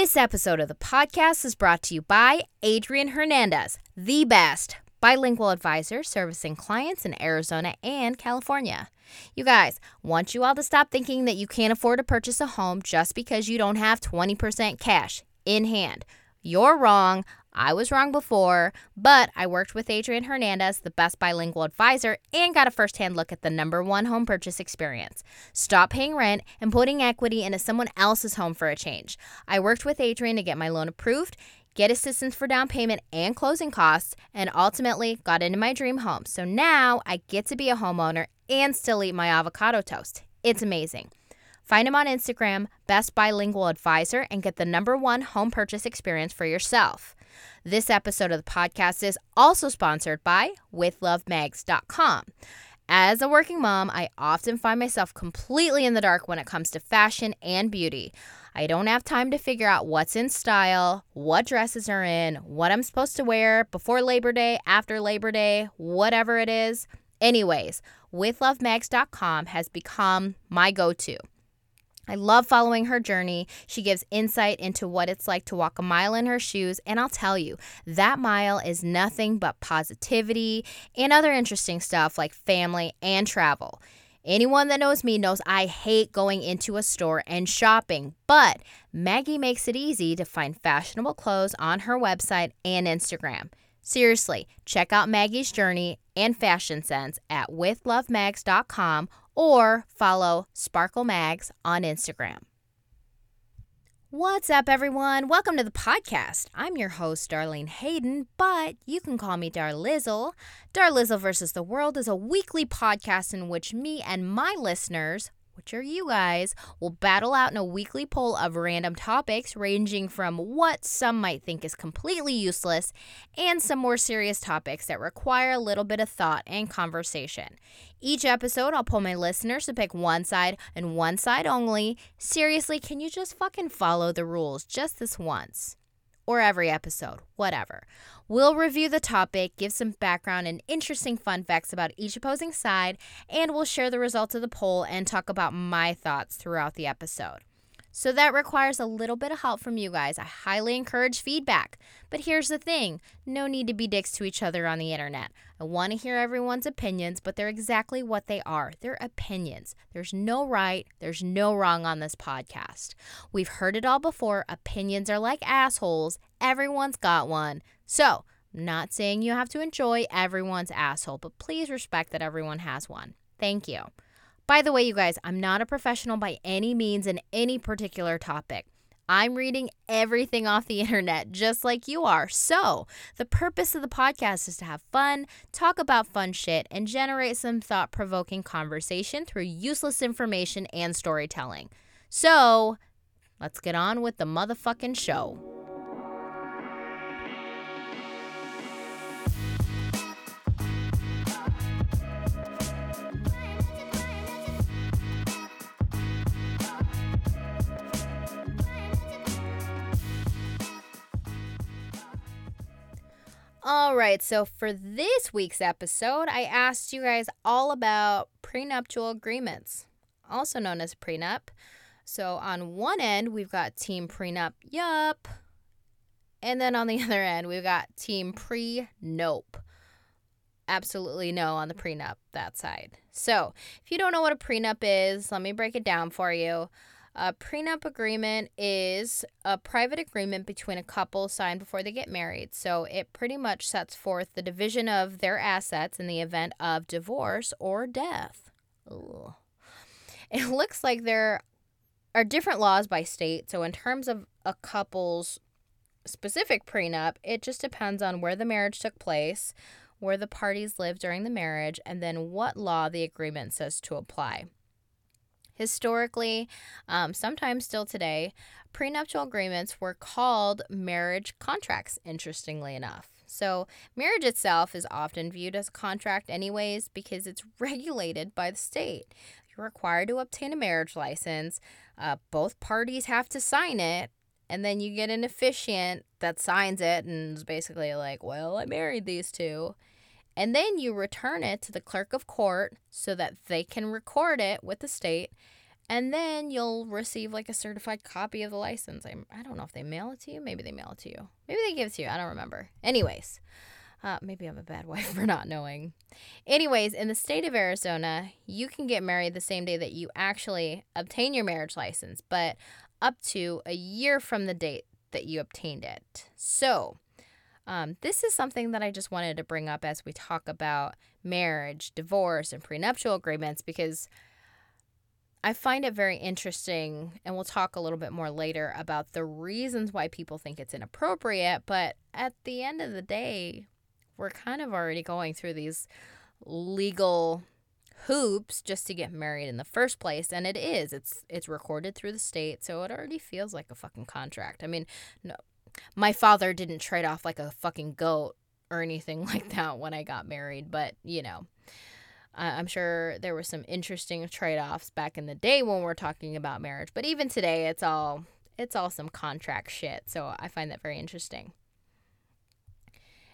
This episode of the podcast is brought to you by Adrian Hernandez, the best bilingual advisor servicing clients in Arizona and California. You guys, want you all to stop thinking that you can't afford to purchase a home just because you don't have 20% cash in hand. You're wrong. I was wrong before, but I worked with Adrian Hernandez, the best bilingual advisor, and got a firsthand look at the number one home purchase experience. Stop paying rent and putting equity into someone else's home for a change. I worked with Adrian to get my loan approved, get assistance for down payment and closing costs, and ultimately got into my dream home. So now I get to be a homeowner and still eat my avocado toast. It's amazing. Find him on Instagram, Best Bilingual Advisor, and get the number one home purchase experience for yourself. This episode of the podcast is also sponsored by WithLoveMags.com. As a working mom, I often find myself completely in the dark when it comes to fashion and beauty. I don't have time to figure out what's in style, what dresses are in, what I'm supposed to wear before Labor Day, after Labor Day, whatever it is. Anyways, withlovemags.com has become my go to. I love following her journey. She gives insight into what it's like to walk a mile in her shoes. And I'll tell you, that mile is nothing but positivity and other interesting stuff like family and travel. Anyone that knows me knows I hate going into a store and shopping, but Maggie makes it easy to find fashionable clothes on her website and Instagram. Seriously, check out Maggie's journey and fashion sense at withlovemags.com or follow Sparkle Mags on Instagram. What's up, everyone? Welcome to the podcast. I'm your host, Darlene Hayden, but you can call me Darlizzle. Darlizzle versus the World is a weekly podcast in which me and my listeners which are you guys, will battle out in a weekly poll of random topics ranging from what some might think is completely useless and some more serious topics that require a little bit of thought and conversation. Each episode, I'll pull my listeners to pick one side and one side only. Seriously, can you just fucking follow the rules just this once? Or every episode, whatever. We'll review the topic, give some background and interesting fun facts about each opposing side, and we'll share the results of the poll and talk about my thoughts throughout the episode. So that requires a little bit of help from you guys. I highly encourage feedback. But here's the thing no need to be dicks to each other on the internet. I want to hear everyone's opinions, but they're exactly what they are. They're opinions. There's no right, there's no wrong on this podcast. We've heard it all before. Opinions are like assholes, everyone's got one. So, I'm not saying you have to enjoy everyone's asshole, but please respect that everyone has one. Thank you. By the way, you guys, I'm not a professional by any means in any particular topic. I'm reading everything off the internet just like you are. So, the purpose of the podcast is to have fun, talk about fun shit, and generate some thought provoking conversation through useless information and storytelling. So, let's get on with the motherfucking show. All right, so for this week's episode, I asked you guys all about prenuptial agreements, also known as prenup. So on one end, we've got team prenup, yup. And then on the other end, we've got team pre nope. Absolutely no on the prenup, that side. So if you don't know what a prenup is, let me break it down for you. A prenup agreement is a private agreement between a couple signed before they get married. So it pretty much sets forth the division of their assets in the event of divorce or death. Ugh. It looks like there are different laws by state. So, in terms of a couple's specific prenup, it just depends on where the marriage took place, where the parties lived during the marriage, and then what law the agreement says to apply. Historically, um, sometimes still today, prenuptial agreements were called marriage contracts, interestingly enough. So, marriage itself is often viewed as a contract, anyways, because it's regulated by the state. You're required to obtain a marriage license, uh, both parties have to sign it, and then you get an officiant that signs it and is basically like, well, I married these two. And then you return it to the clerk of court so that they can record it with the state. and then you'll receive like a certified copy of the license. I, I don't know if they mail it to you. Maybe they mail it to you. Maybe they give it to you. I don't remember. Anyways, uh, maybe I'm a bad wife for not knowing. Anyways, in the state of Arizona, you can get married the same day that you actually obtain your marriage license, but up to a year from the date that you obtained it. So, um, this is something that I just wanted to bring up as we talk about marriage, divorce, and prenuptial agreements because I find it very interesting, and we'll talk a little bit more later about the reasons why people think it's inappropriate. But at the end of the day, we're kind of already going through these legal hoops just to get married in the first place and it is it's it's recorded through the state so it already feels like a fucking contract i mean no my father didn't trade off like a fucking goat or anything like that when i got married but you know I'm sure there were some interesting trade-offs back in the day when we're talking about marriage, but even today it's all it's all some contract shit. So I find that very interesting.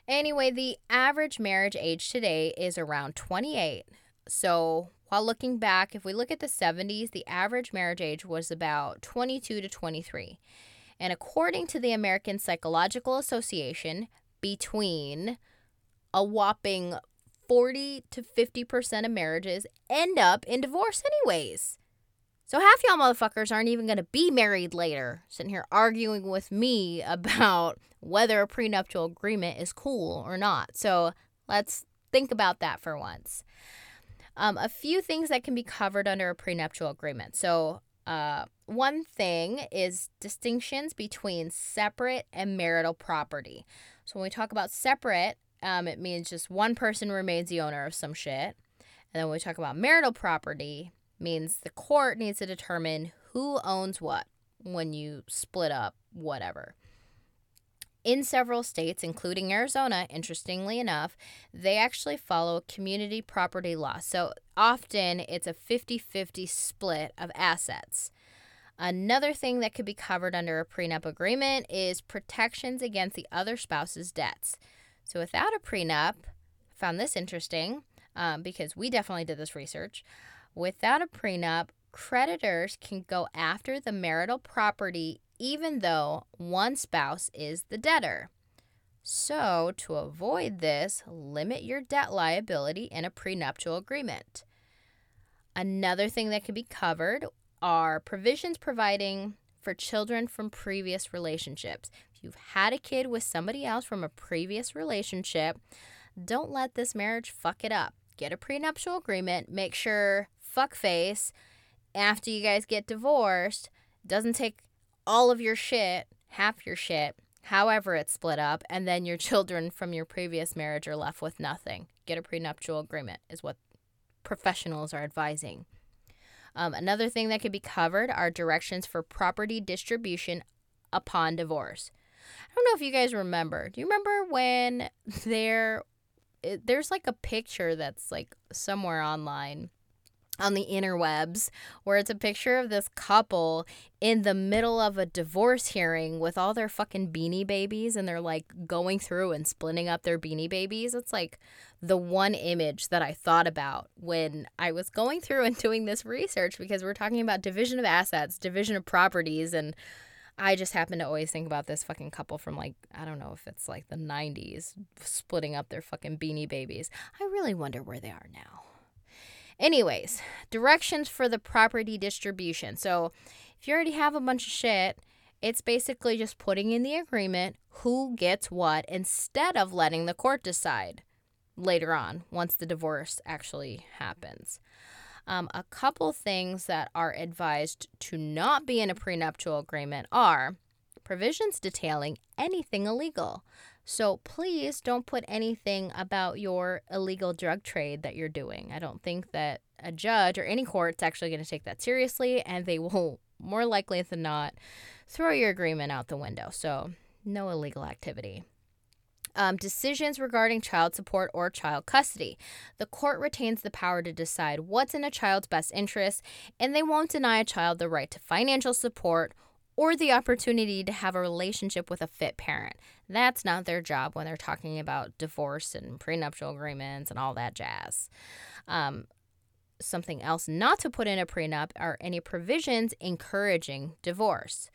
Anyway, the average marriage age today is around 28. So, while looking back, if we look at the 70s, the average marriage age was about 22 to 23. And according to the American Psychological Association, between a whopping 40 to 50% of marriages end up in divorce, anyways. So half y'all motherfuckers aren't even going to be married later, sitting here arguing with me about whether a prenuptial agreement is cool or not. So let's think about that for once. Um, a few things that can be covered under a prenuptial agreement. So, uh, one thing is distinctions between separate and marital property. So, when we talk about separate, um, it means just one person remains the owner of some shit. And then when we talk about marital property, means the court needs to determine who owns what when you split up whatever. In several states, including Arizona, interestingly enough, they actually follow community property law. So often it's a 50 50 split of assets. Another thing that could be covered under a prenup agreement is protections against the other spouse's debts. So without a prenup, found this interesting um, because we definitely did this research. Without a prenup, creditors can go after the marital property even though one spouse is the debtor. So, to avoid this, limit your debt liability in a prenuptial agreement. Another thing that can be covered are provisions providing for children from previous relationships If you've had a kid with somebody else from a previous relationship, don't let this marriage fuck it up. Get a prenuptial agreement. Make sure, fuckface, after you guys get divorced, doesn't take all of your shit, half your shit, however it's split up, and then your children from your previous marriage are left with nothing. Get a prenuptial agreement, is what professionals are advising. Um, another thing that could be covered are directions for property distribution upon divorce. I don't know if you guys remember. Do you remember when there it, there's like a picture that's like somewhere online on the interwebs where it's a picture of this couple in the middle of a divorce hearing with all their fucking beanie babies and they're like going through and splitting up their beanie babies. It's like the one image that I thought about when I was going through and doing this research because we're talking about division of assets, division of properties and I just happen to always think about this fucking couple from like, I don't know if it's like the 90s, splitting up their fucking beanie babies. I really wonder where they are now. Anyways, directions for the property distribution. So if you already have a bunch of shit, it's basically just putting in the agreement who gets what instead of letting the court decide later on once the divorce actually happens. Um, a couple things that are advised to not be in a prenuptial agreement are provisions detailing anything illegal. So please don't put anything about your illegal drug trade that you're doing. I don't think that a judge or any court's actually going to take that seriously, and they will more likely than not throw your agreement out the window. So, no illegal activity um, decisions regarding child support or child custody. The court retains the power to decide what's in a child's best interest, and they won't deny a child the right to financial support or the opportunity to have a relationship with a fit parent. That's not their job when they're talking about divorce and prenuptial agreements and all that jazz. Um, something else not to put in a prenup are any provisions encouraging divorce.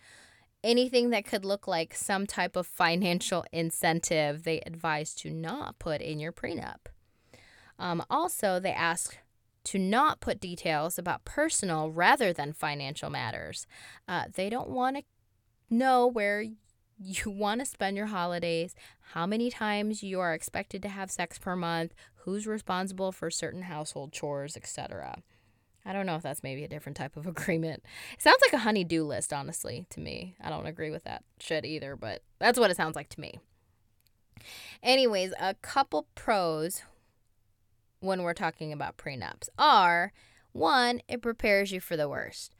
Anything that could look like some type of financial incentive, they advise to not put in your prenup. Um, also, they ask to not put details about personal rather than financial matters. Uh, they don't want to know where you want to spend your holidays, how many times you are expected to have sex per month, who's responsible for certain household chores, etc. I don't know if that's maybe a different type of agreement. It sounds like a honey-do list, honestly, to me. I don't agree with that shit either, but that's what it sounds like to me. Anyways, a couple pros when we're talking about prenups are one, it prepares you for the worst.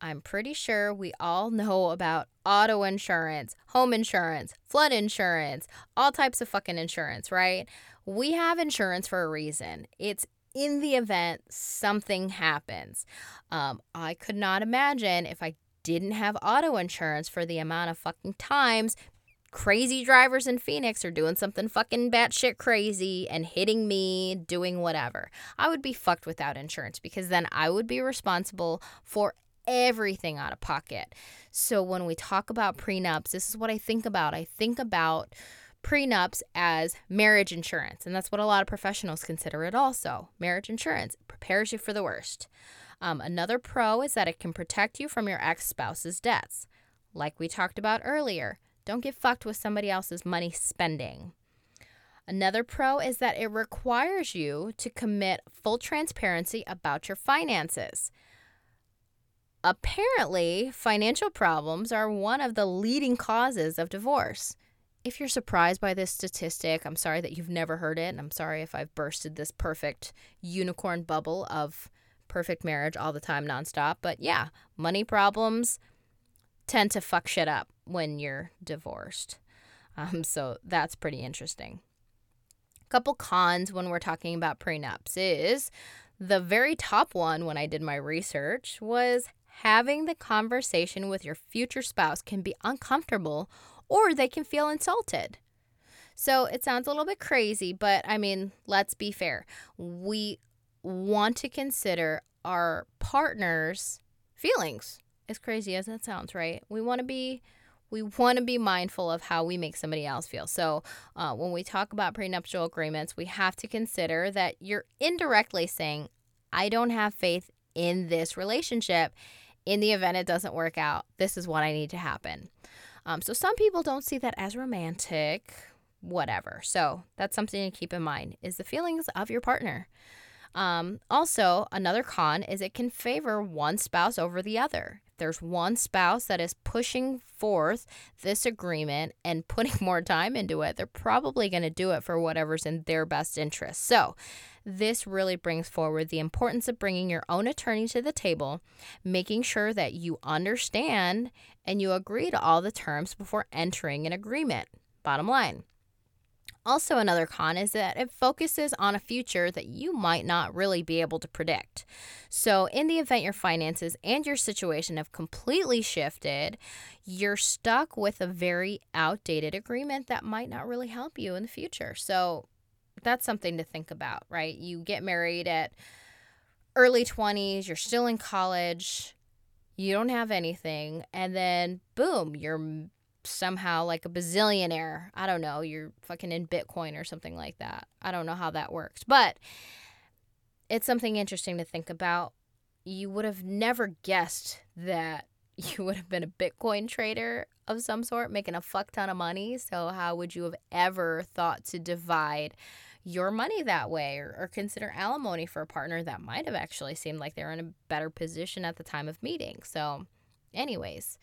I'm pretty sure we all know about auto insurance, home insurance, flood insurance, all types of fucking insurance, right? We have insurance for a reason. It's in the event something happens. Um, I could not imagine if I didn't have auto insurance for the amount of fucking times crazy drivers in Phoenix are doing something fucking batshit crazy and hitting me, doing whatever. I would be fucked without insurance because then I would be responsible for everything out of pocket. So when we talk about prenups, this is what I think about. I think about prenups as marriage insurance, and that's what a lot of professionals consider it also. Marriage insurance prepares you for the worst. Um, another pro is that it can protect you from your ex spouse's debts. Like we talked about earlier, don't get fucked with somebody else's money spending. Another pro is that it requires you to commit full transparency about your finances. Apparently, financial problems are one of the leading causes of divorce. If you're surprised by this statistic, I'm sorry that you've never heard it. And I'm sorry if I've bursted this perfect unicorn bubble of perfect marriage all the time, nonstop. But yeah, money problems tend to fuck shit up when you're divorced. Um, so that's pretty interesting. A couple cons when we're talking about prenups is the very top one when I did my research was having the conversation with your future spouse can be uncomfortable or they can feel insulted. So it sounds a little bit crazy, but I mean, let's be fair. We want to consider our partner's feelings, as crazy as that sounds, right? We want to be we want to be mindful of how we make somebody else feel. So, uh, when we talk about prenuptial agreements, we have to consider that you're indirectly saying, I don't have faith in this relationship in the event it doesn't work out, this is what I need to happen. Um, so some people don't see that as romantic, whatever. So that's something to keep in mind is the feelings of your partner. Um, also, another con is it can favor one spouse over the other. There's one spouse that is pushing forth this agreement and putting more time into it, they're probably going to do it for whatever's in their best interest. So, this really brings forward the importance of bringing your own attorney to the table, making sure that you understand and you agree to all the terms before entering an agreement. Bottom line. Also, another con is that it focuses on a future that you might not really be able to predict. So, in the event your finances and your situation have completely shifted, you're stuck with a very outdated agreement that might not really help you in the future. So, that's something to think about, right? You get married at early 20s, you're still in college, you don't have anything, and then boom, you're somehow like a bazillionaire. I don't know, you're fucking in Bitcoin or something like that. I don't know how that works, but it's something interesting to think about. You would have never guessed that you would have been a Bitcoin trader of some sort, making a fuck ton of money. So, how would you have ever thought to divide your money that way or, or consider alimony for a partner that might have actually seemed like they're in a better position at the time of meeting. So, anyways,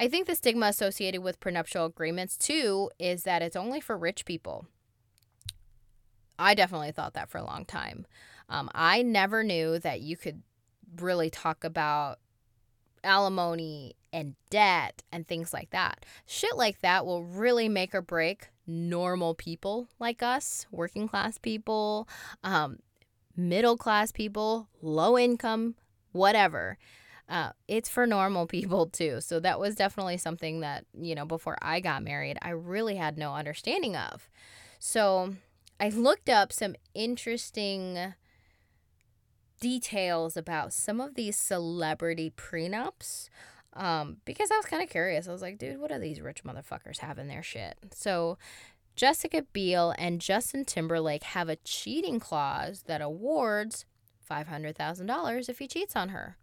I think the stigma associated with prenuptial agreements too is that it's only for rich people. I definitely thought that for a long time. Um, I never knew that you could really talk about alimony and debt and things like that. Shit like that will really make or break normal people like us, working class people, um, middle class people, low income, whatever. Uh, it's for normal people too. So that was definitely something that, you know, before I got married, I really had no understanding of. So I looked up some interesting details about some of these celebrity prenups um, because I was kind of curious. I was like, dude, what do these rich motherfuckers have in their shit? So, Jessica Biel and Justin Timberlake have a cheating clause that awards $500,000 if he cheats on her.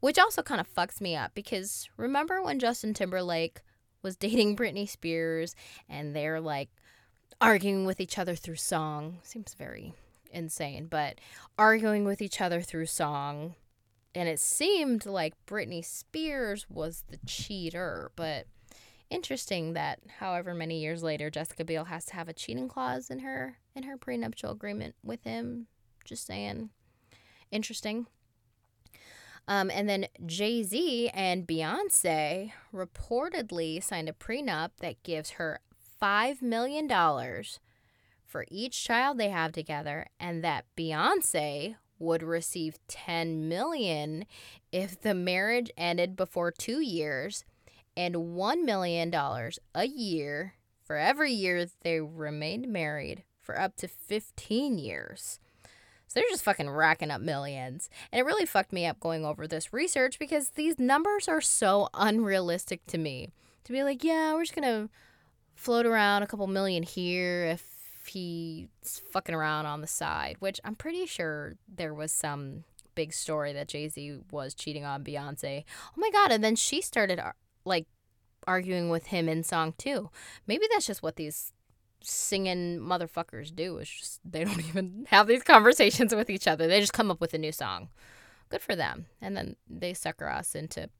Which also kind of fucks me up because remember when Justin Timberlake was dating Britney Spears and they're like arguing with each other through song? Seems very insane, but arguing with each other through song. And it seemed like Britney Spears was the cheater, but interesting that however many years later Jessica Biel has to have a cheating clause in her in her prenuptial agreement with him. Just saying. Interesting. Um, and then Jay Z and Beyonce reportedly signed a prenup that gives her $5 million for each child they have together, and that Beyonce would receive 10 million if the marriage ended before 2 years and 1 million dollars a year for every year they remained married for up to 15 years. So they're just fucking racking up millions. And it really fucked me up going over this research because these numbers are so unrealistic to me. To be like, yeah, we're just going to float around a couple million here if he's fucking around on the side, which I'm pretty sure there was some big story that Jay Z was cheating on Beyonce. Oh my God. And then she started uh, like arguing with him in song too. Maybe that's just what these singing motherfuckers do is just they don't even have these conversations with each other. They just come up with a new song. Good for them. And then they sucker us into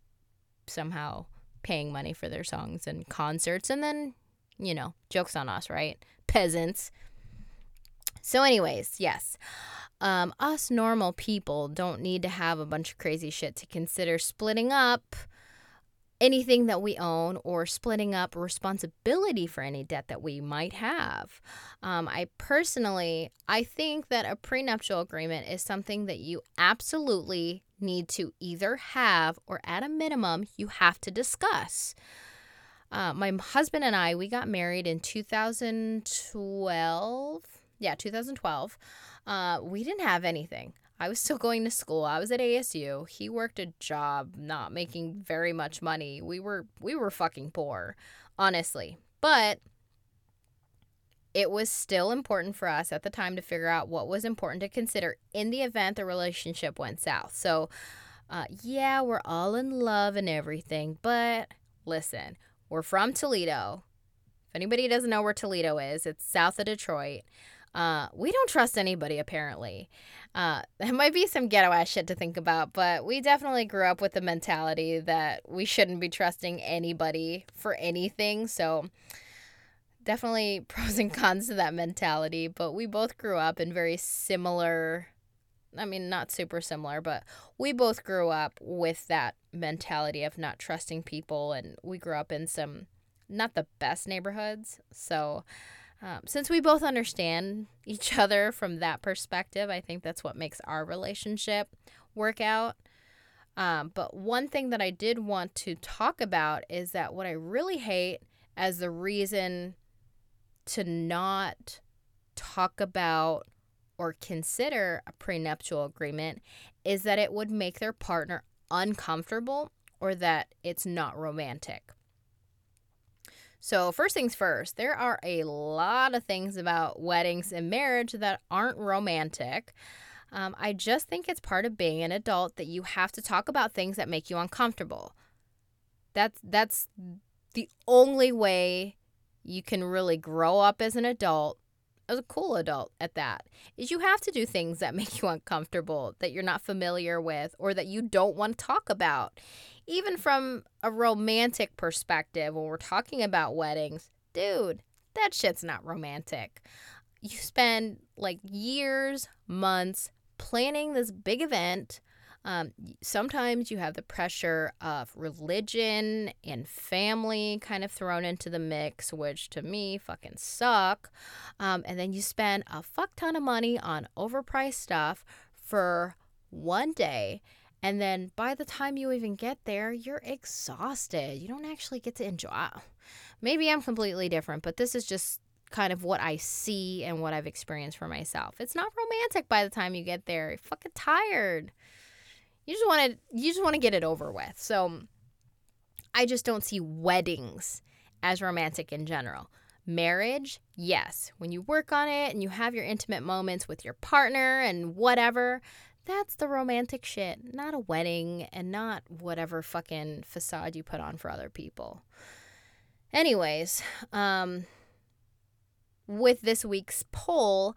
somehow paying money for their songs and concerts and then, you know, jokes on us, right? Peasants. So anyways, yes. Um, us normal people don't need to have a bunch of crazy shit to consider splitting up anything that we own or splitting up responsibility for any debt that we might have. Um, I personally, I think that a prenuptial agreement is something that you absolutely need to either have or at a minimum you have to discuss. Uh, my husband and I, we got married in 2012. Yeah, 2012. Uh, we didn't have anything. I was still going to school. I was at ASU. He worked a job not making very much money. We were we were fucking poor, honestly. But it was still important for us at the time to figure out what was important to consider in the event the relationship went south. So, uh, yeah, we're all in love and everything, but listen, we're from Toledo. If anybody doesn't know where Toledo is, it's south of Detroit. Uh, we don't trust anybody, apparently. Uh, there might be some ghetto ass shit to think about, but we definitely grew up with the mentality that we shouldn't be trusting anybody for anything. So, definitely pros and cons to that mentality. But we both grew up in very similar, I mean, not super similar, but we both grew up with that mentality of not trusting people. And we grew up in some not the best neighborhoods. So, um, since we both understand each other from that perspective, I think that's what makes our relationship work out. Um, but one thing that I did want to talk about is that what I really hate as the reason to not talk about or consider a prenuptial agreement is that it would make their partner uncomfortable or that it's not romantic. So, first things first, there are a lot of things about weddings and marriage that aren't romantic. Um, I just think it's part of being an adult that you have to talk about things that make you uncomfortable. That's that's the only way you can really grow up as an adult, as a cool adult at that, is you have to do things that make you uncomfortable, that you're not familiar with, or that you don't want to talk about even from a romantic perspective, when we're talking about weddings, dude, that shit's not romantic. You spend like years, months planning this big event. Um, sometimes you have the pressure of religion and family kind of thrown into the mix, which to me fucking suck. Um, and then you spend a fuck ton of money on overpriced stuff for one day and then by the time you even get there, you're exhausted. You don't actually get to enjoy. Maybe I'm completely different, but this is just kind of what I see and what I've experienced for myself. It's not romantic by the time you get there. You're fucking tired. You just want to you just want to get it over with. So I just don't see weddings as romantic in general. Marriage, yes. When you work on it and you have your intimate moments with your partner and whatever, that's the romantic shit, not a wedding and not whatever fucking facade you put on for other people. Anyways, um, with this week's poll,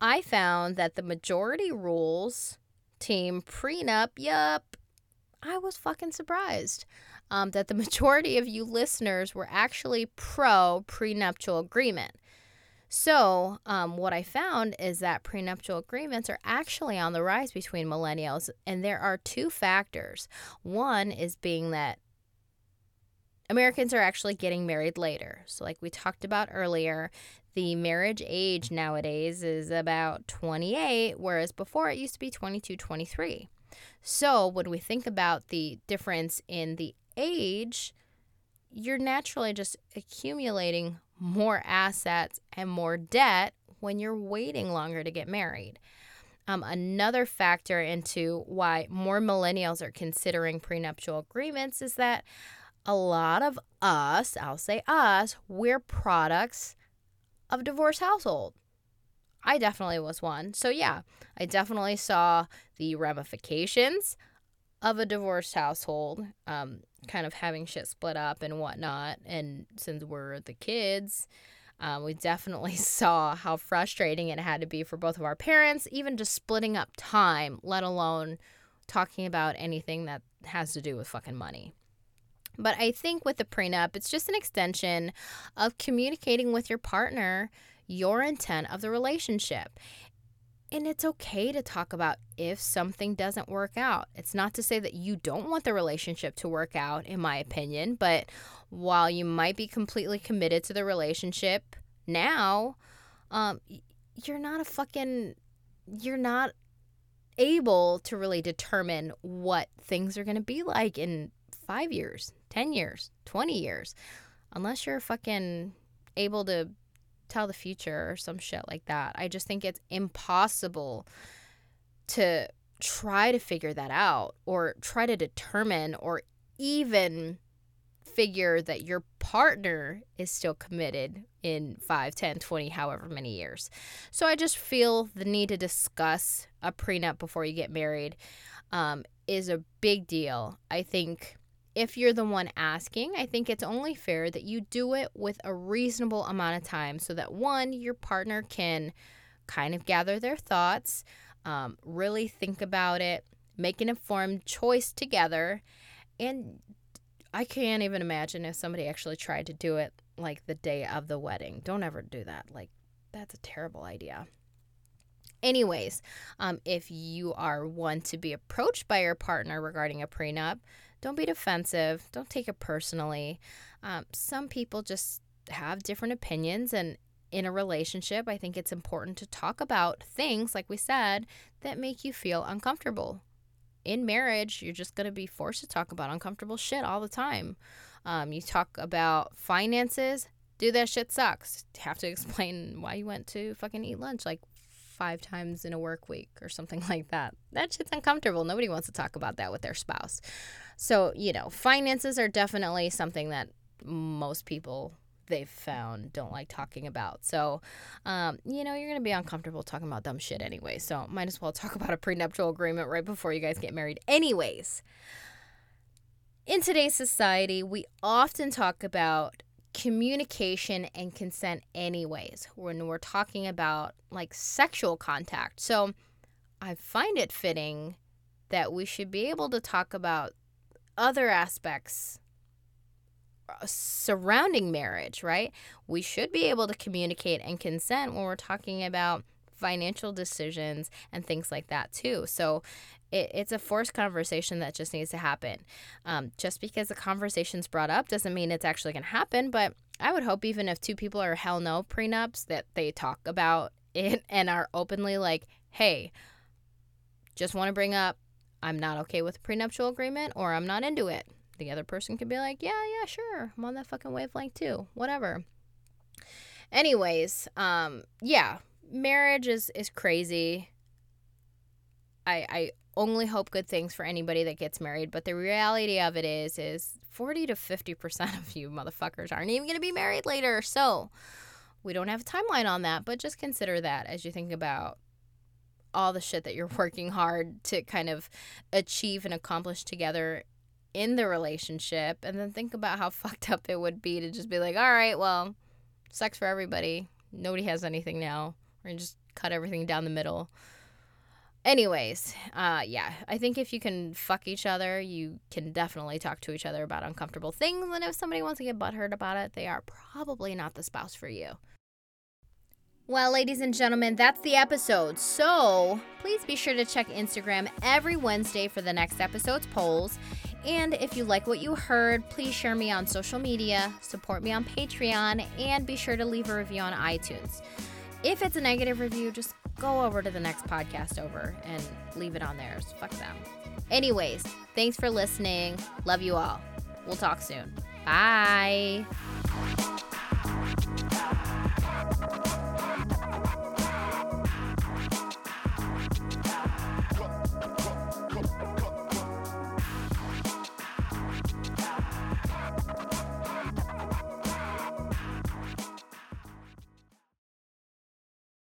I found that the majority rules team prenup, yup, I was fucking surprised um, that the majority of you listeners were actually pro prenuptial agreement. So, um, what I found is that prenuptial agreements are actually on the rise between millennials, and there are two factors. One is being that Americans are actually getting married later. So, like we talked about earlier, the marriage age nowadays is about 28, whereas before it used to be 22, 23. So, when we think about the difference in the age, you're naturally just accumulating more assets and more debt when you're waiting longer to get married. Um, another factor into why more millennials are considering prenuptial agreements is that a lot of us, I'll say us, we're products of divorce household. I definitely was one. So yeah, I definitely saw the ramifications of a divorced household, um, kind of having shit split up and whatnot. And since we're the kids, um, we definitely saw how frustrating it had to be for both of our parents, even just splitting up time, let alone talking about anything that has to do with fucking money. But I think with the prenup, it's just an extension of communicating with your partner your intent of the relationship. And it's okay to talk about if something doesn't work out. It's not to say that you don't want the relationship to work out, in my opinion, but while you might be completely committed to the relationship now, um, you're not a fucking, you're not able to really determine what things are going to be like in five years, 10 years, 20 years, unless you're fucking able to tell the future or some shit like that. I just think it's impossible to try to figure that out or try to determine or even figure that your partner is still committed in 5, 10, 20, however many years. So I just feel the need to discuss a prenup before you get married um, is a big deal. I think if you're the one asking, I think it's only fair that you do it with a reasonable amount of time so that one, your partner can kind of gather their thoughts, um, really think about it, make an informed choice together. And I can't even imagine if somebody actually tried to do it like the day of the wedding. Don't ever do that. Like, that's a terrible idea. Anyways, um, if you are one to be approached by your partner regarding a prenup, don't be defensive. Don't take it personally. Um, some people just have different opinions, and in a relationship, I think it's important to talk about things, like we said, that make you feel uncomfortable. In marriage, you're just going to be forced to talk about uncomfortable shit all the time. Um, you talk about finances, do that shit sucks. have to explain why you went to fucking eat lunch like five times in a work week or something like that. That shit's uncomfortable. Nobody wants to talk about that with their spouse. So, you know, finances are definitely something that most people they've found don't like talking about. So, um, you know, you're going to be uncomfortable talking about dumb shit anyway. So, might as well talk about a prenuptial agreement right before you guys get married, anyways. In today's society, we often talk about communication and consent anyways when we're talking about like sexual contact. So I find it fitting that we should be able to talk about other aspects uh, surrounding marriage, right? We should be able to communicate and consent when we're talking about financial decisions and things like that too. So it, it's a forced conversation that just needs to happen. Um, just because the conversation's brought up doesn't mean it's actually going to happen. But I would hope even if two people are hell no prenups that they talk about it and are openly like, hey, just want to bring up I'm not okay with a prenuptial agreement or I'm not into it. The other person could be like, yeah, yeah, sure. I'm on that fucking wavelength too. Whatever. Anyways, um, yeah, marriage is is crazy. I I only hope good things for anybody that gets married, but the reality of it is is 40 to 50% of you motherfuckers aren't even going to be married later. So, we don't have a timeline on that, but just consider that as you think about all the shit that you're working hard to kind of achieve and accomplish together in the relationship and then think about how fucked up it would be to just be like, "All right, well, sucks for everybody. Nobody has anything now. We're going to just cut everything down the middle." Anyways, uh, yeah, I think if you can fuck each other, you can definitely talk to each other about uncomfortable things. And if somebody wants to get butthurt about it, they are probably not the spouse for you. Well, ladies and gentlemen, that's the episode. So please be sure to check Instagram every Wednesday for the next episode's polls. And if you like what you heard, please share me on social media, support me go over to the next podcast over and leave it on there. Fuck them. Anyways, thanks for listening. Love you all. We'll talk soon. Bye.